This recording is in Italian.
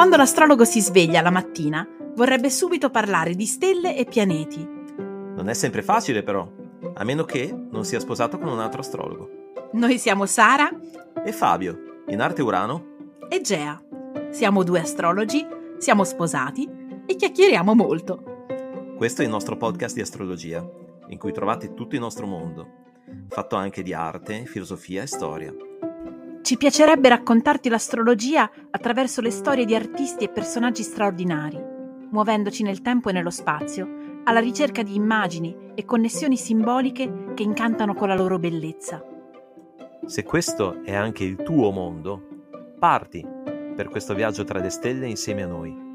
Quando l'astrologo si sveglia la mattina, vorrebbe subito parlare di stelle e pianeti. Non è sempre facile però, a meno che non sia sposato con un altro astrologo. Noi siamo Sara E Fabio, in arte Urano? e Gea. Siamo due astrologi, siamo sposati e chiacchieriamo molto. Questo è il nostro podcast di astrologia, in cui trovate tutto il nostro mondo, fatto anche di arte, filosofia e storia. Ci piacerebbe raccontarti l'astrologia attraverso le storie di artisti e personaggi straordinari, muovendoci nel tempo e nello spazio, alla ricerca di immagini e connessioni simboliche che incantano con la loro bellezza. Se questo è anche il tuo mondo, parti per questo viaggio tra le stelle insieme a noi.